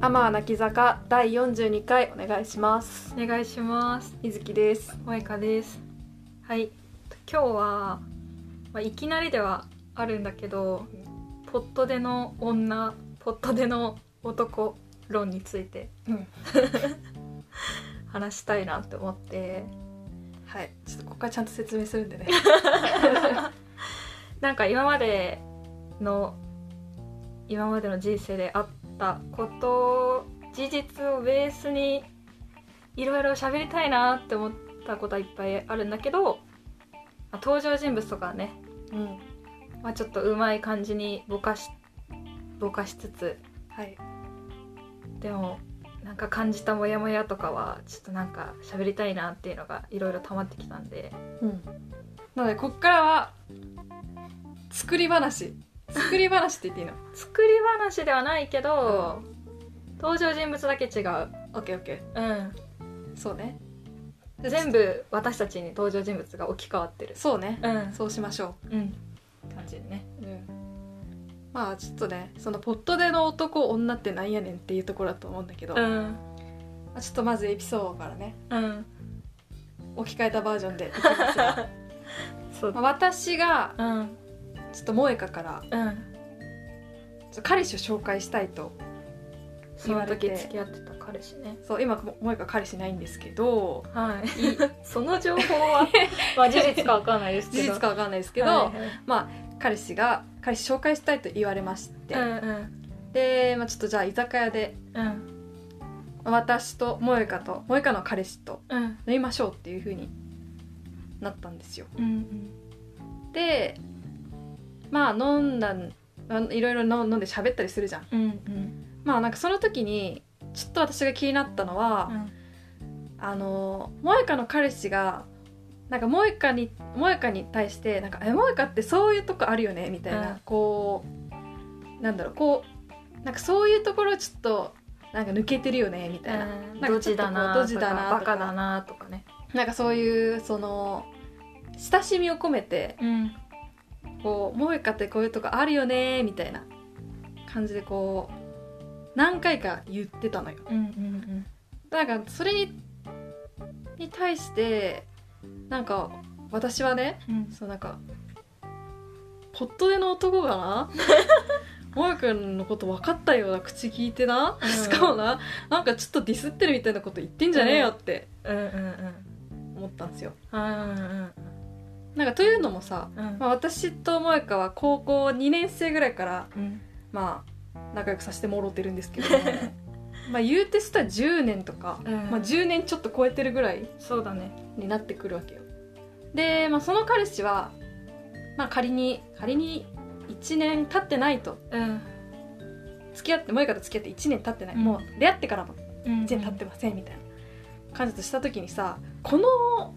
アマー泣き坂第42回お願いします。お願いします。水木です。萌香です。はい。今日は、まあ、いきなりではあるんだけどポットでの女ポットでの男論についてうん。話したいなって思って。はい。ちょっとここからちゃんと説明するんでね。なんか今までの今までの人生であったこと事実をベースにいろいろ喋りたいなって思ったことはいっぱいあるんだけど、まあ登場人物とかね、うん。まあ、ちょっとうまい感じにぼかしぼかしつつはい。でもなんか感じたモヤモヤとかはちょっとなんか喋りたいなっていうのがいろいろ溜まってきたんで。うん。なのでこっからは作り話作り話って言っていいの？作り話ではないけど、登場人物だけ違う、オッケーオッケうん、ーそうね。全部私たちに登場人物が置き換わってる。そうね。うん。そうしましょう。ん。感じでね。う、うん、まあちょっとねそのポットでの男女ってなんやねんっていうところだと思うんだけど、まうん。あ、ちょっとまずエピソードからね。うん。置き換えたバージョンでいきますが そう。まあ私がうんちょっと萌香からうん。彼氏を紹介したいとその言われて。時付き合ってた彼氏ね。そう今も萌香彼氏ないんですけどはい。その情報は まあ事実かわかんないですけど。事実かわかんないですけど、はいはい。まあ彼氏が彼氏紹介したいと言われまして、うんうん。で、まあ、ちょっとじゃあ居酒屋でうん。私と萌香と萌香の彼氏とうん。飲みましょうっていう風になったんですよ。うん。でまあ飲んだいろいろ飲んで喋ったりするじゃん。うんうん。まあなんかその時にちょっと私が気になったのは、あの萌香の彼氏がなんか萌香に萌香に対してなんか「え萌香ってそういうとこあるよね」みたいな、うん。こうなんだろうこうなんかそういうところちょっとなんか抜けてるよねみたいな、うん。なんかちょっとこうドジだなとか。バカだなとかね。なんかそういうその親しみを込めてうんこう萌香ってこういうとこあるよねみたいな感じでこう何回か言ってたのよ。うんうんだからそれにに対してなんか私はねうんそうなんかポットでの男がな 萌くんのこと分かったような口聞いてな、うんしかもななんかちょっとディスってるみたいなこと言ってんじゃねえよってうんうんうん思ったんですよ。うんうんなんかというのもさ、うん。まあ、私と萌香は高校2年生ぐらいからうん。まあ仲良くさせてもろてるんですけども まあ言うてしたら10年とか、うん。まあ、10年ちょっと超えてるぐらいそうだね。になってくるわけよ。で、まあ、その彼氏は、まあ、仮に仮に1年経ってないとうん。付き合って萌香と付き合って1年経ってない、うん。もう出会ってからもうん1年経ってませんみたいな感じとした時にさこの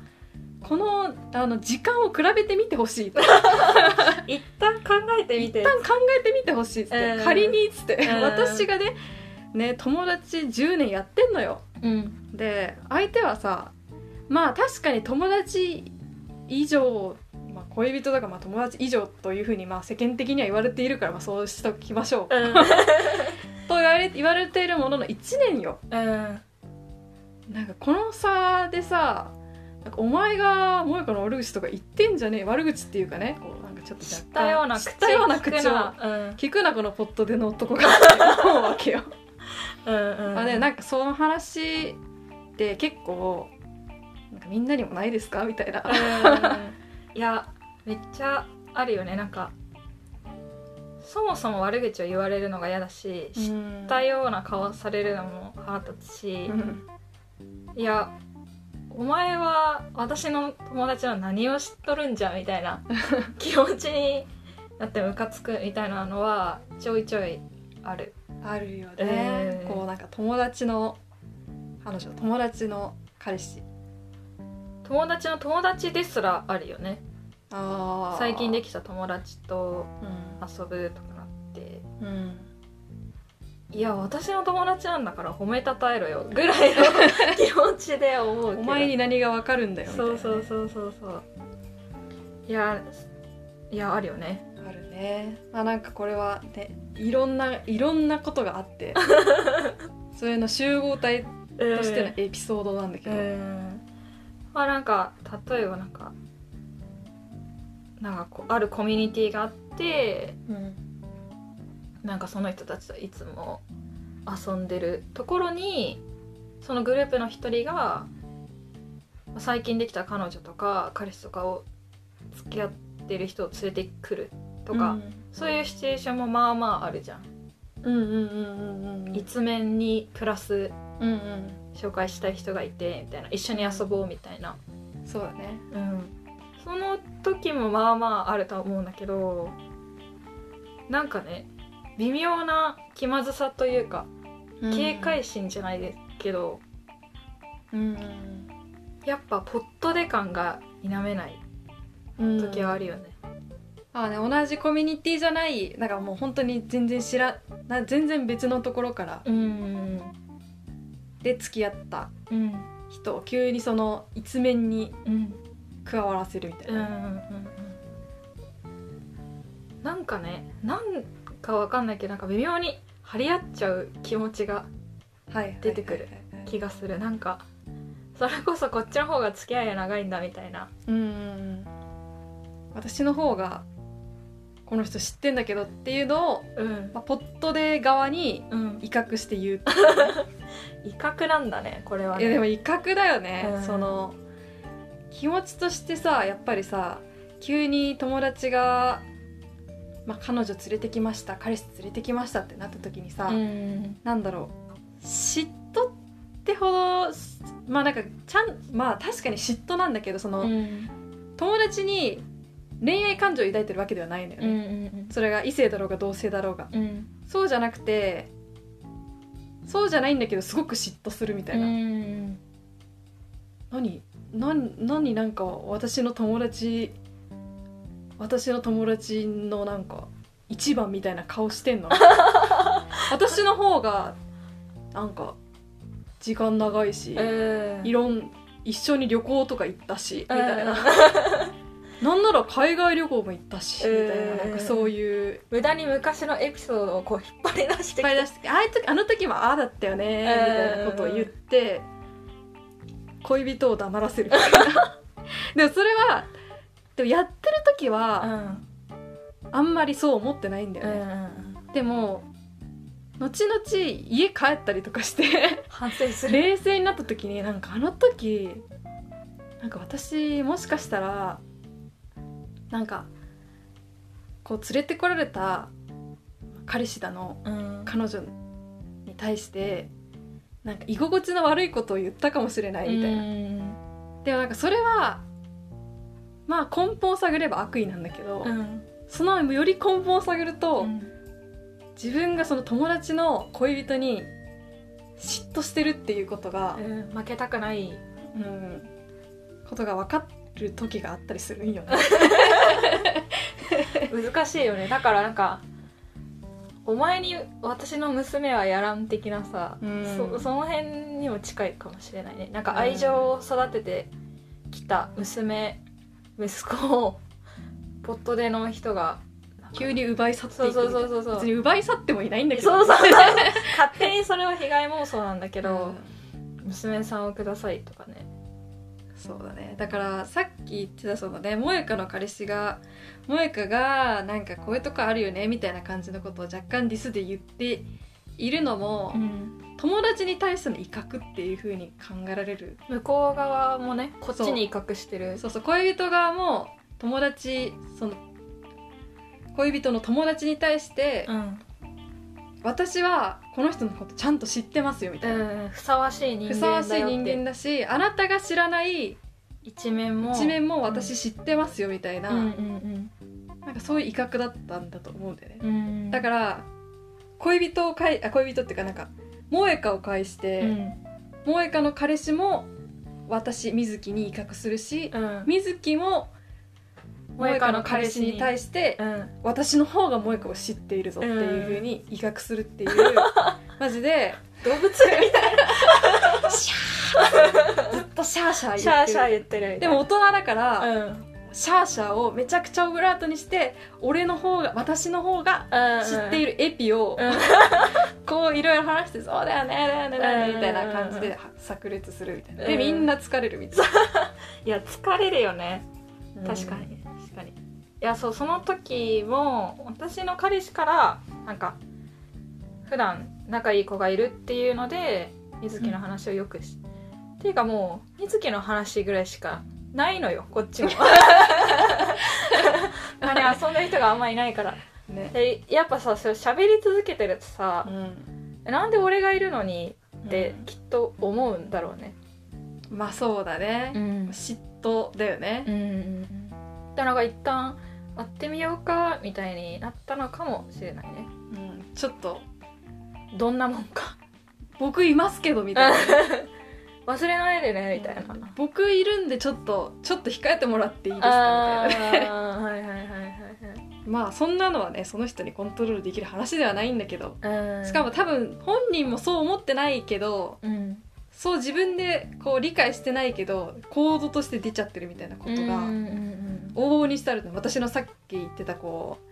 このあの時間を比べてみてほしい。と 一旦考えてみて。一旦考えてみてほしいっつって、うん。仮にっつって、うん。私がねね友達10年やってんのよ。うん。で相手はさまあ確かに友達以上、まあ、恋人とかまあ友達以上というふうにまあ世間的には言われているからまあそうしておきましょう、うん。と言われ言われているものの1年よ。うん。なんかこの差でさなんかお前が萌香の悪口とか言ってんじゃねえ悪口っていうかねこうなんかちょっと知ったような口知ったような口をうん。聞くなこのポットでの男がって思うわけよ。うんうんあでなんかその話って結構なんかみんなにもないですか？みたいな。うん。いやめっちゃあるよね。なんかそもそも悪口を言われるのが嫌だし知ったような顔されるのも腹立つしう、ん。いやお前は私の友達の何を知っとるんじゃみたいな 気持ちになってムカつくみたいなのはちょいちょいある。あるよね、えー。こうなんか友達の彼女友達の彼氏。友達の友達ですらあるよね。あー。最近できた友達とうん。遊ぶとかなって。うんいや私の友達なんだから褒めたたえろよ。ぐらいの 気持ちで思うけど。お前に何がわかるんだよみたいな。ねそうそうそうそうそう。いやいやあるよね。あるね。ねまあなんかこれはねいろんないろんなことがあって それの集合体としてのエピソードなんだけど、うん。まあなんか例えばなんかなんかこうあるコミュニティがあってうんなんかその人たちといつも遊んでるところにそのグループの一人が最近できた彼女とか彼氏とかを付き合ってる人を連れてくるとか、そういうシチュエーションもまあまああるじゃん、うんうんうんうんうん。うん一面にプラスうんうん。紹介したい人がいてみたいな。一緒に遊ぼうみたいな、そうだね。うん、その時もまあまああるとは思うんだけどなんかね微妙な気まずさというか警戒心じゃないですけど、うんやっぱポットで感が否めないうん時はあるよね。あね同じコミュニティじゃないなんかもう本当に全然知らな全然別のところからうんで付き合ったうん人を急にその一面にうん加わらせるみたいうん。うんな、うん。なんかねなんかわかんないけどなんか微妙に張り合っちゃう気持ちがはい。出てくる気がする。なんかそれこそこっちの方が付き合いが長いんだみたいな。うんうんうん。私の方がこの人知ってんだけどっていうのを、うん。まあ、ポットで側にうん。威嚇して言う。威嚇なんだねこれはね。いやでも威嚇だよね、うん。その気持ちとしてさやっぱりさ急に友達が、まあ、彼女連れてきました彼氏連れてきましたってなった時にさ、うん。なんだろう嫉妬ってほどまあなんかちゃんまあ確かに嫉妬なんだけどその、うん。友達に恋愛感情を抱いてるわけではないのようんね、それが異性だろうが同性だろうが。うん。そうじゃなくてそうじゃないんだけどすごく嫉妬するみたいな、うん。何何何なんか私の友達私の友達のなんか一番みたいな顔してんの。私の方がなんか時間長いし、うんいろん一緒に旅行とか行ったしみみたいな、なんなら海外旅行も行ったし、みたいな。うんなんかそういう。無駄に昔のエピソードをこう引っ張り出していっぱい出してああいう時あの時もああだったよねみたいなことを言って恋人を黙らせるみたいな。でもそれはでもやってる時うはん。あんまりそう思ってないんだようね、んでも後々家帰ったりとかして反省する。冷静になった時になんかあの時なんか私もしかしたらなんかこう連れてこられた彼氏だのうん。彼女に対してなんか居心地の悪いことを言ったかもしれないみたいな、でもなんかそれはまあ根本を探れば悪意なんだけど、うん。そのより根本を探ると、うん。自分がその友達の恋人に嫉妬してるっていうことが、うん。負けたくない。うん、ことが分かる時があったりするんよね。難しいよね。だからなんかお前に私の娘はやらん的なさ、うん。そその辺にも近いかもしれないね。なんか愛情を育ててきた娘息子をポットでの人が急に奪い去っていくみたいな。そうそうそうそう別に奪い去ってもいないんだけど。そうそう 勝手にそれは被害妄想なんだけけど、娘さんをくださいとかね。そうだね。だからさっき言ってたそのね萌香の彼氏が萌香がなんかこういうとこあるよねみたいな感じのことを若干ディスで言っているのも、友達に対しての威嚇っていう風に考えられる。向こう側もねこっちに威嚇してる。そうそう恋人側も友達その恋人の友達に対して、うん、私はこの人のことちゃんと知ってますよみたいな、うん、ふさわしい人ふさわしい間だよって人間だしあなたが知らない一面も一面も私知ってますよみたいな、うんうんなんかそういう威嚇だったんだと思うんだよね、うんうん。だから恋人をかいあ恋人っていうかなんか萌香を介して、うん。萌香の彼氏も私水木に威嚇するし、うん。水木も萌香の彼氏に対してうん。私の方が萌香を知っているぞっていうふうに威嚇するっていう、マジで動物みたい ずっとシャーシャー言ってるな。シャーシャー言ってるでも大人だから、うんシャーシャーをめちゃくちゃオブラートにして俺の方が私の方が知っているるエピを、うん。こういろいろ話して「そうだよねだよねだよね」みたいな感じで炸裂するみたいな。でうん。みんな疲れるみたい いや疲れるよね。な確かに確かに。いやそうその時も私の彼氏からなんか普段仲いい子がいるっていうので水木の話をよくし、っていうかもう水木の話ぐらいしかないのよこっちも。他に遊んでる人があんまいないから。ね。でやっぱさそう喋り続けてるとさう、ん。なんで俺がいるのにってきっと思うんだろうね。まあそうだね、ん。嫉妬だよね、うんうんうん。だから一旦会ってみようかみたいになったのかもしれないね。うんちょっと。どんなもんか。僕いますけどみたいな 忘れないでねみたいな。僕いるんでちょっとちょっと控えてもらっていいですかあみたいな。ねーはいはいはいはい。まあそんなのはねその人にコントロールできる話ではないんだけど。はいしかも多分本人もそう思ってないけどうん。そう自分でこう理解してないけどコードとして出ちゃってるみたいなことがうんうん。往々にしてあるの。私のさっき言ってたこう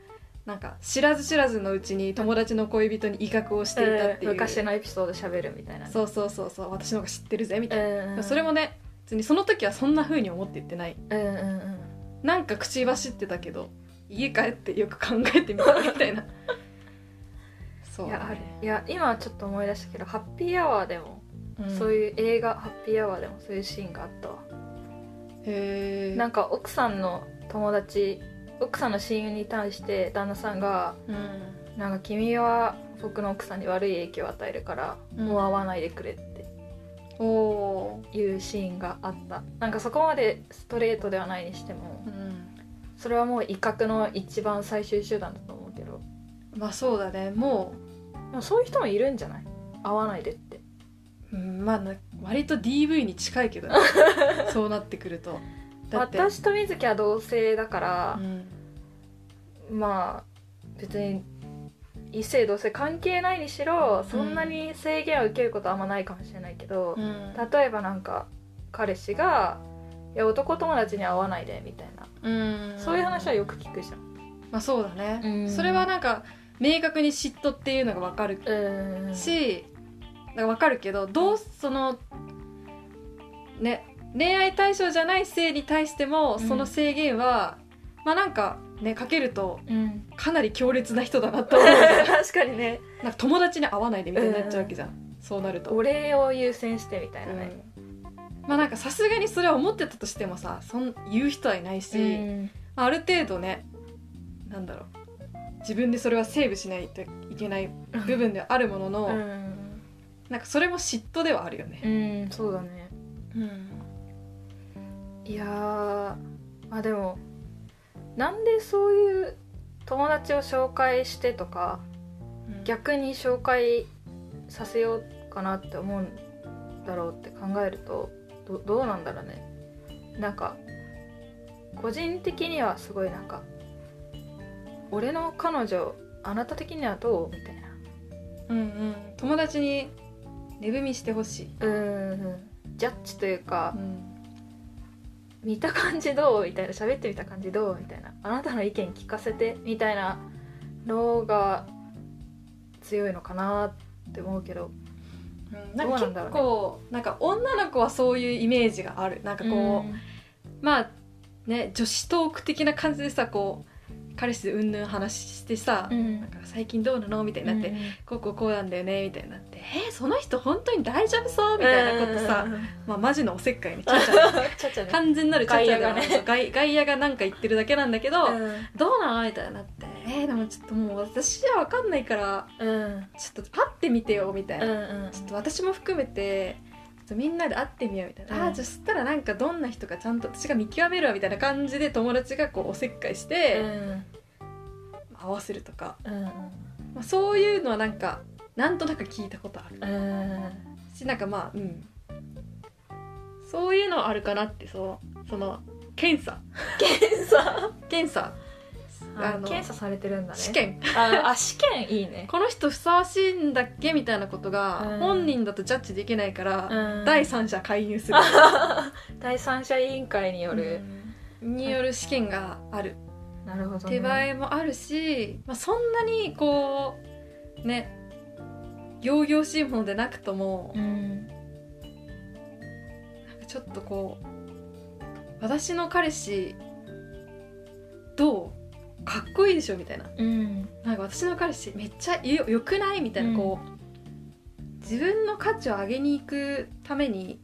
なんか知らず知らずのうちに友達の恋人に威嚇をしていたっていう、昔のエピソード喋るみたいなそうそうそうそう私の方が知ってるぜみたいな、うんそれもね別にその時はそんな風に思って言ってない。うんうんうん。なんか口走ってたけど家帰ってよく考えてみたみたいな。そういやある。いや今ちょっと思い出したけどハッピーアワーでも、うん。そういう映画ハッピーアワーでもそういうシーンがあったわ。へえなんか奥さんの友達奥さんの親友に対して旦那さんがうん。なんか君は僕の奥さんに悪い影響を与えるから、うん。もう会わないでくれっておおいうシーンがあった。なんかそこまでストレートではないにしてもー、うん。それはもう威嚇の一番最終手段だと思うけど。まあそうだね。もでもそういう人もいるんじゃない？会わないでって。う、うん、まあな割と DV に近いけどね。そうなってくると私と水木は同性だからう、ん。まあ別に異性同性関係ないにしろそんなに制限を受けることはあんまないかもしれないけど、うん。例えばなんか彼氏が「いや男友達に会わないで」みたいな、うん。そういう話はよく聞くじゃん。まあそうだね、うん。それはなんか明確に嫉妬っていうのが分かるうん。し、なんか分かるけどどうそのね恋愛対象じゃない性に対してもうん。その制限は、まあなんかねかけるとうん、かなり強烈な人だなと。思 う確かにね。なんか友達に会わないでみたいになっちゃうわけじゃん、そうなると、お礼を優先してみたいなね、うん。まあなんかさすがにそれは思ってたとしてもさそん言う人はいないし、あある程度ねなんだろう。自分でそれはセーブしないといけない部分ではあるものの、うん。なんかそれも嫉妬ではあるよね。うんそうだね。うんいやーまあでもなんでそういう友達を紹介してとか逆に紹介させようかなって思うんだろうって考えるとどどうなんだろうね。なんか個人的にはすごいなんか俺の彼女あなた的にはどうみたいな。うんうん、友達に値踏みしてほしい。うん。ジャッジというかうん見た感じどうみたいな喋ってみた感じどうみたいなあなたの意見聞かせてみたいなのが強いのかなって思うけどなんか結どうなんだろうね。構なんか女の子はそういうイメージがある。なんかこう、まあね女子トーク的な感じでさこう彼氏でうんぬん話してさ、うん。なんか最近どうなのみたいになって、うんこうこうこうなんだよねみたいになってえーその人本当に大丈夫そうみたいなことさ、うんまあマジのおせっかいにち ね。完全なるちゃちゃがね。外外野がなんか言ってるだけなんだけど、うん。どうなのみたいになってえー、でもちょっともう私は分かんないからうん。ちょっとパッて見てよみたいな、うんうん。ちょっと私も含めてとみんなで会ってみようみたいな、うん。ああじゃあそしたらなんかどんな人かちゃんと私が見極めるわみたいな感じで友達がこうおせっかいして、合わせるとか、うんまあ、そういうのはなんかなんとなく聞いたことある、うん。うんしなんかまあうん。そういうのはあるかなってそうその検査。検査？検査あの検査されてるんだね。試験。ああ試験いいね。この人ふさわしいんだっけみたいなことがうん。本人だとジャッジできないから、うん。第三者介入する。第三者委員会による。うん。による試験がある。なるほど、手前もあるし、まあ、そんなにこうね仰々しいものでなくとも、うん。なんかちょっとこう私の彼氏どう？かっこいいでしょみたいな。うん。なんか私の彼氏めっちゃよよくないみたいな、うん。こう自分の価値を上げに行くために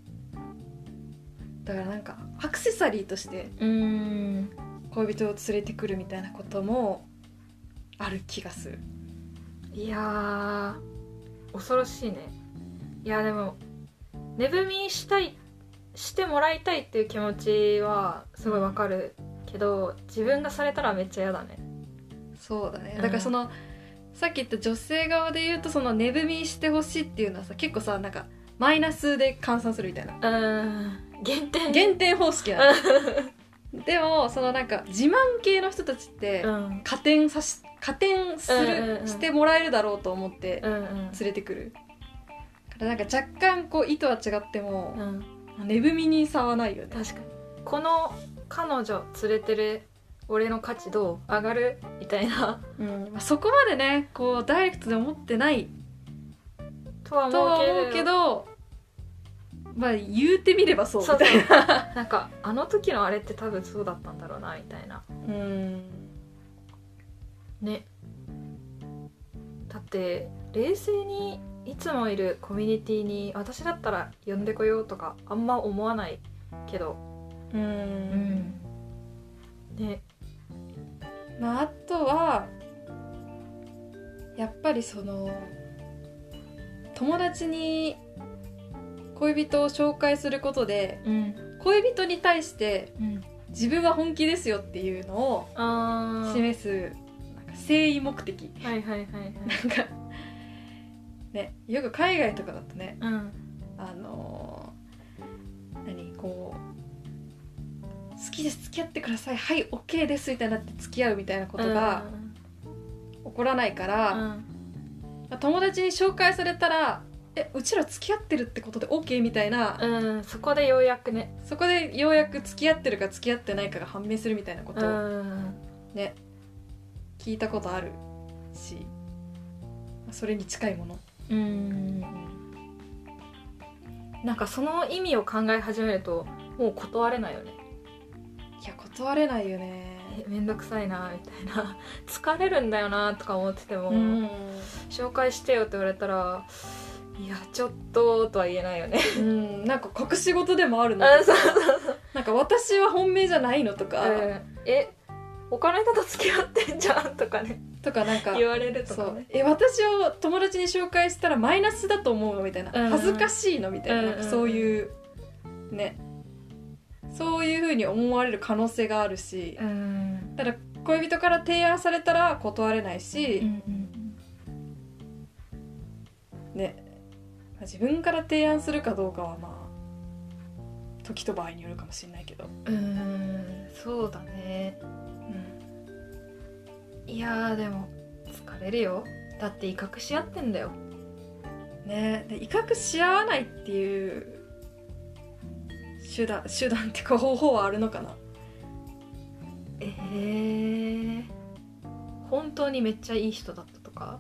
だからなんかアクセサリーとしてうん。恋人を連れてくるみたいなこともある気がする。いやー恐ろしいね。いやでも寝踏みしたいしてもらいたいっていう気持ちはすごいわかるけど、自分がされたらめっちゃ嫌だね。そうだね。うん。だからその、さっき言った女性側で言うとその寝踏みしてほしいっていうのはさ結構さなんかマイナスで換算するみたいな。うん。減点減点方式なのでもそのなんか自慢系の人たちってうん。加点さし加点する、うんうんうん。してもらえるだろうと思ってうんうん。連れてくる。だからなんか若干こう意図は違ってもう、ん。寝踏みに差はないよね。確かに。この彼女連れてる俺の価値どう上がる？みたいな。うん。まあ、そこまでねこうダイレクトで思ってない。とは思うけど。まあ言うてみればそう。みたいな。なんかあの時のあれって多分そうだったんだろうなみたいな。うん。ね。だって冷静にいつもいるコミュニティに私だったら呼んでこようとかあんま思わないけどうん。ねまああとはやっぱりその友達に恋人を紹介することでうん。恋人に対してうん。自分は本気ですよっていうのを示すなんか誠意目的。はいはいはいはい。なんかねよく海外とかだとねうん。あのー何こう好きです。付き合ってください。はい OK ですみたいになって付き合うみたいなことが起こらないから、うん。友達に紹介されたらえうちら付き合ってるってことで OK みたいな、うん、そこでようやくね。そこでようやく付き合ってるか付き合ってないかが判明するみたいなこうと。をん。ね、聞いたことあるし。まあそれに近いもの、うん。なんかその意味を考え始めるともう断れないよねいや断れないよね。えめんどくさいなみたいな。疲れるんだよなとか思ってても、うん、紹介してよって言われたらいやちょっととは言えないよね。うん、なんか隠し事でもあるの。あそうなんか私は本命じゃないのとか、うん。え他の人と付き合ってんじゃんとかね。とかなんか言われるとそう。かねえ私を友達に紹介したらマイナスだと思うのみたいな、うん。恥ずかしいのみたいな,、うん。なんかそういうねそういうふうに思われる可能性があるし、うん。ただ恋人から提案されたら断れないし、うんうんねまあ自分から提案するかどうかはまあ時と場合によるかもしれないけど、うん。そうだね。いやーでも疲れるよ。だって威嚇し合ってんだよ。ねで威嚇し合わないっていう手段手段っていうか方法はあるのかな？えー、本当にめっちゃいい人だったとか？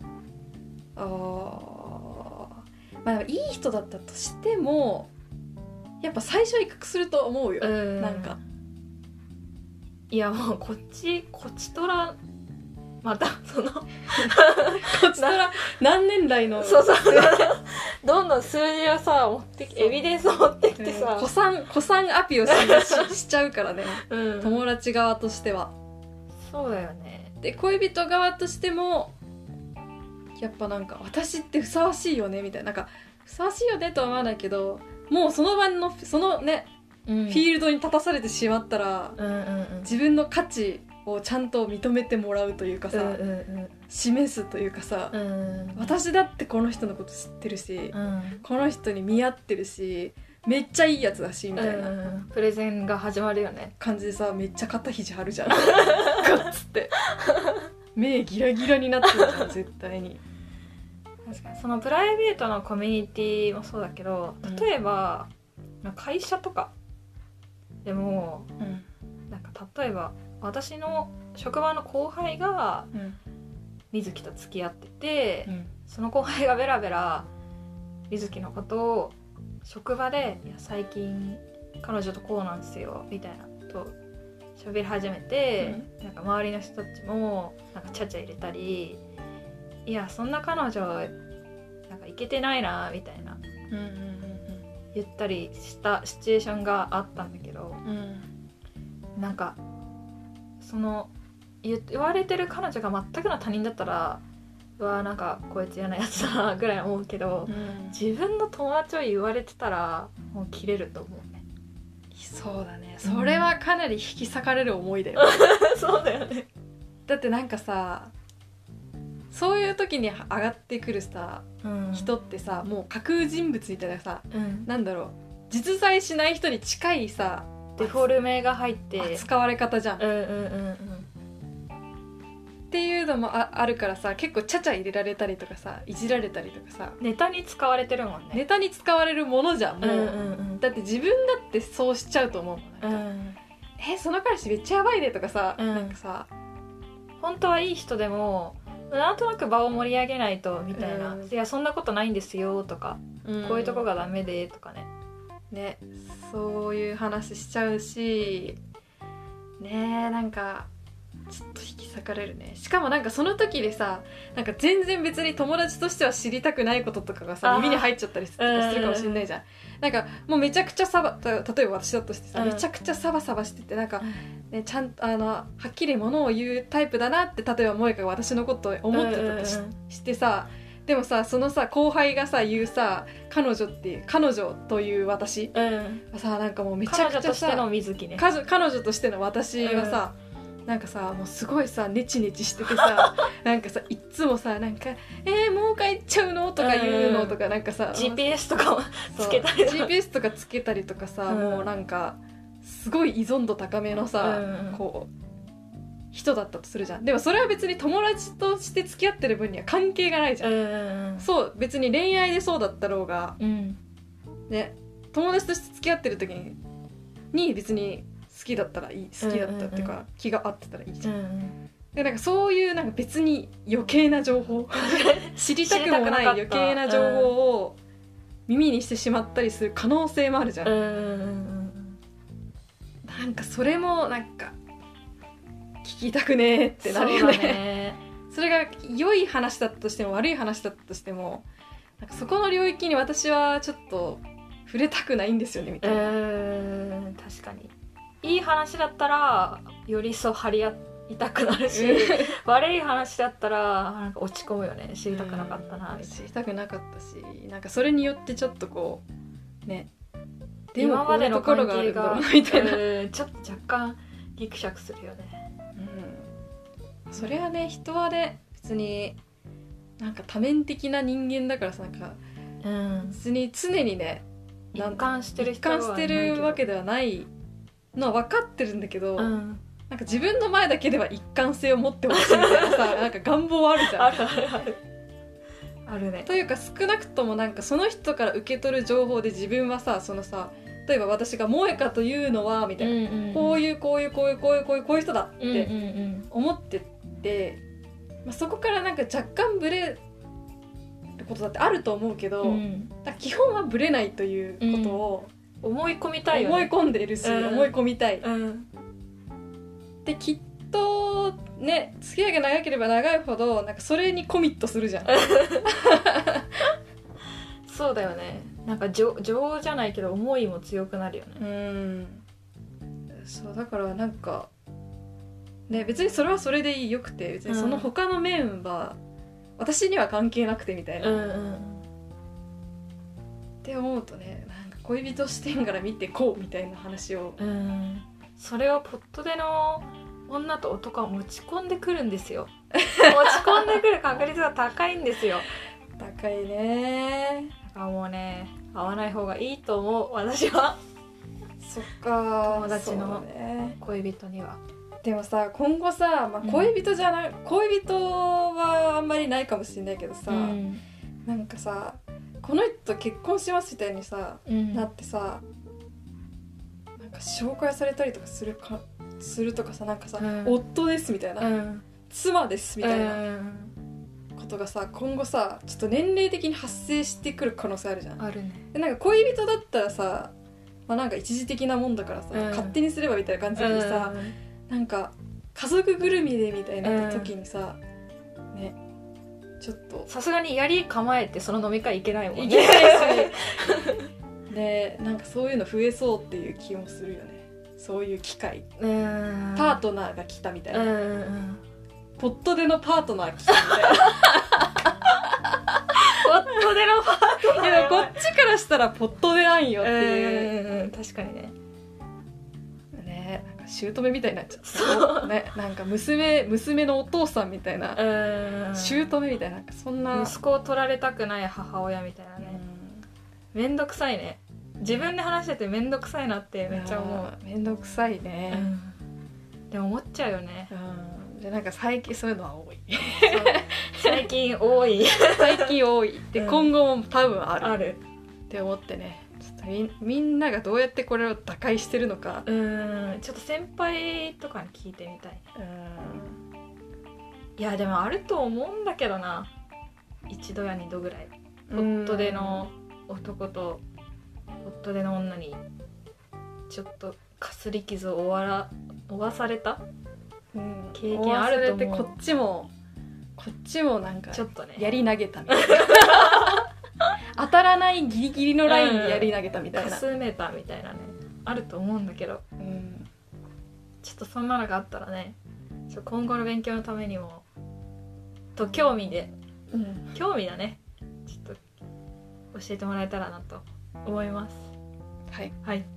あー。まあいい人だったとしてもやっぱ最初威嚇すると思うよ、うん。なんか。いやもうこっちこっちとらまたそのこっちとら何年来のそうそう。どんどん数字をさ持ってきエビデンスを持ってきてうんさ子、さん子さんアピをしししちゃうからね。うん、友達側としては。そうだよね。で恋人側としてもやっぱなんか私ってふさわしいよねみたいな。なんかふさわしいよねとは思わないけどもうその場のそのね、うん。フィールドに立たされてしまったらうんうんうん。自分の価値をちゃんと認めてもらうというかさ、うんうん示すというかさ、うんうん私だってこの人のこと知ってるし、うん。この人に見合ってるしめっちゃいいやつだしみたいなうんプレゼンが始まるよね。感じでさめっちゃ肩肘張るじゃん。ガッつって。目ギラギラになってるじゃん絶対に。確かに。そのプライベートのコミュニティもそうだけど例えば、会社とかでもうん。なんか例えば私の職場の後輩がうん水木と付き合ってて、うん。その後輩がベラベラ水木のことを職場で「いや最近彼女とこうなんですよ」みたいなと喋り始めて、なんか周りの人たちもなんかちゃちゃ入れたり「いやそんな彼女なんかいけてないな」みたいなうんうん言ったりしたシチュエーションがあったんだけどうんうん。なんかその言言われてる彼女が全くの他人だったらうわなんかこいつ嫌なやつだなぐらい思うけどうん。自分の友達を言われてたらもう切れると思うね。そうだね。それはかなり引き裂かれる思いだよ。そうだよね。だってなんかさそういう時に上がってくるさうん。人ってさもう架空人物みたいなさうん。なんだろう。実在しない人に近いさデフォルメが入って。扱われ方じゃん、っうんうんうん。ていうのもああるからさ結構ちゃちゃ入れられたりとかさいじられたりとかさ。うんネタに使われてるもんね。ネタに使われるものじゃんもう、うんうんだって自分だってそうしちゃうと思うもんうなんか、んえその彼氏めっちゃやばいねとかさ、うん。なんかさ本当はいい人でもなんとなく場を盛り上げないとみたいな、うん。いやそんなことないんですよとか、こういうとこががダメでとかねねそういう話しちゃうしねえなんかちょっと引き裂かれるね。しかもなんかその時でさなんか全然別に友達としては知りたくないこととかがさ耳に入っちゃったりするかもしれないじゃん。なんかもうめちゃくちゃサバた例えば私だとしてさ、うん。めちゃくちゃサバサバしててなんか、ね、ちゃんとあのはっきりものを言うタイプだなって例えば萌香が私のことを思ってたとし,、してさでもさそのさ後輩がさ言うさ彼女っていう彼女という私うん。がさなんかもうめち彼ゃくちゃ女としてのさ水木ね。彼女彼女としての私はさ、なんかさもうすごいさネチネチしててさ なんかさいっつもさなんか「えー、もう帰っちゃうの?」とか言うのとかなんかさ GPS とかもそうつけたりとか。GPS とかつけたりとかさ、うん。もうなんかすごい依存度高めのさ、うん。こう人だったとするじゃん。でもそれは別に友達として付き合ってる分には関係がないじゃん、うんそう別に恋愛でそうだったろうがうん。ね友達として付き合ってる時にに別に好きだったらいい好きだったっていうか、うんうん気が合ってたらいいじうゃん、ん。でなんかそういうなんか別に余計な情報。知りたくもない余計な情報を耳にしてしまったりする可能性もあるじゃん、うんうん。なんかそれもなんか聞きたくねえってなるよね。だね。それが良い話だったとしても悪い話だったとしてもなんかそこの領域に私はちょっと触れたくないんですよねみうたいな、ん確かに。いい話だったらより一層張り合いたくなるし悪い話だったらなんか落ち込むよね。知りたくなかったなみたい知りたくなかったしなんかそれによってちょっとこうねでも今までのところががあるんだろうなみたいな、うんちょっと若干ギクシャクするよね。うんそれはね人はね別になんか多面的な人間だからさなんかうん。別に常にね一貫してる一貫してるわけではないのは分かってるんだけど、うん。なんか自分の前だけでは一貫性を持ってほしいみたいなさ なんか願望あるじゃん。あるある。あるあるね。というか少なくともなんかその人から受け取る情報で自分はさそのさ例えば私が萌香というのはみたいな、こういいうこういうこういうこういうこういうこういう人だっうんうんてうん。思ってて、まあ、そこからなんか若干ブレることだってあると思うけど、うん。基本はブレないということを思い込みたいよね。思い込んでいるし、うん。思い込みたい。うん。できっとね付き合いが長ければ長いほどなんかそれにコミットするじゃん。そうだよね。なんか情情じゃないけど思いも強くなるよね。うん。そうだからなんかね別にそれはそれでいいよくて別にその他の面は私には関係なくてみたいな、っうんうん。て思うとねなんか恋人視点から見てこうみたいな話を。うん。それをポットでの女と男は持ち込んでくるんですよ。持ち込んでくる確率が高いんですよ。高いね。だからもうね会わない方がいいと思う私は。そっか友達の恋人にはでもさ今後さ、まあ、うん。恋人じゃない、恋人はあんまりないかもしれないけどさ、うん。なんかさこの人と結婚しますみたいにさうん。なってさなんか紹介されたりとかするかするとかさなんかさ、うん。夫ですみたいな、うん。妻ですみたいなうん。ことがさ今後さちょっと年齢的に発生してくる可能性あるじゃん。あるね。でなんか恋人だったらさまあなんか一時的なもんだからさ、うん。勝手にすればみたいな感じだけどさ、なんか家族ぐるみでみたいにな時にさ、ねちょっと。さすがにやり構えてその飲み会行けないもんね。いけないし。でなんかそういうの増えそうっていう気もするよね。そういう機会。うん。パートナーが来たみたいな、うんうんポットでのパートナー来たみたいな。夫でのパートナー。こっちからしたらポットでなんよっていう、うんうんうん。確かにねか姑みたいになっちゃった。ねなんか娘娘のお父さんみたいな、うん。姑みたいなそんな、息子を取られたくない母親みたいなね。めんどくさいね。自分で話しててめんどくさいなってめっちゃ思う、めんどくさいね、うん。でも思っちゃうよね。うん。でなんか最近そういうのは多い。最近多い。最近多い。で、うん。今後も多分ある。ある。って思ってねみんみんながどうやってこれを打開してるのか。うんちょっと先輩とかに聞いてみたい。うん。いやでもあると思うんだけどな。一度や二度ぐらい。夫での男と夫での女にちょっとかすり傷を負わら負わされた？うん。経験あると思う。こっちもこっちもなんかちょっとね。やり投げたみたいな 当たらないギリギリのラインでやり投げたみたいな、かすめたみたいなね。あると思うんだけど。うんちょっとそんなのがあったらね。ちょ今後の勉強のためにも。と興味で。うん。興味だね。ちょっと教えてもらえたらなと思います。はい。はい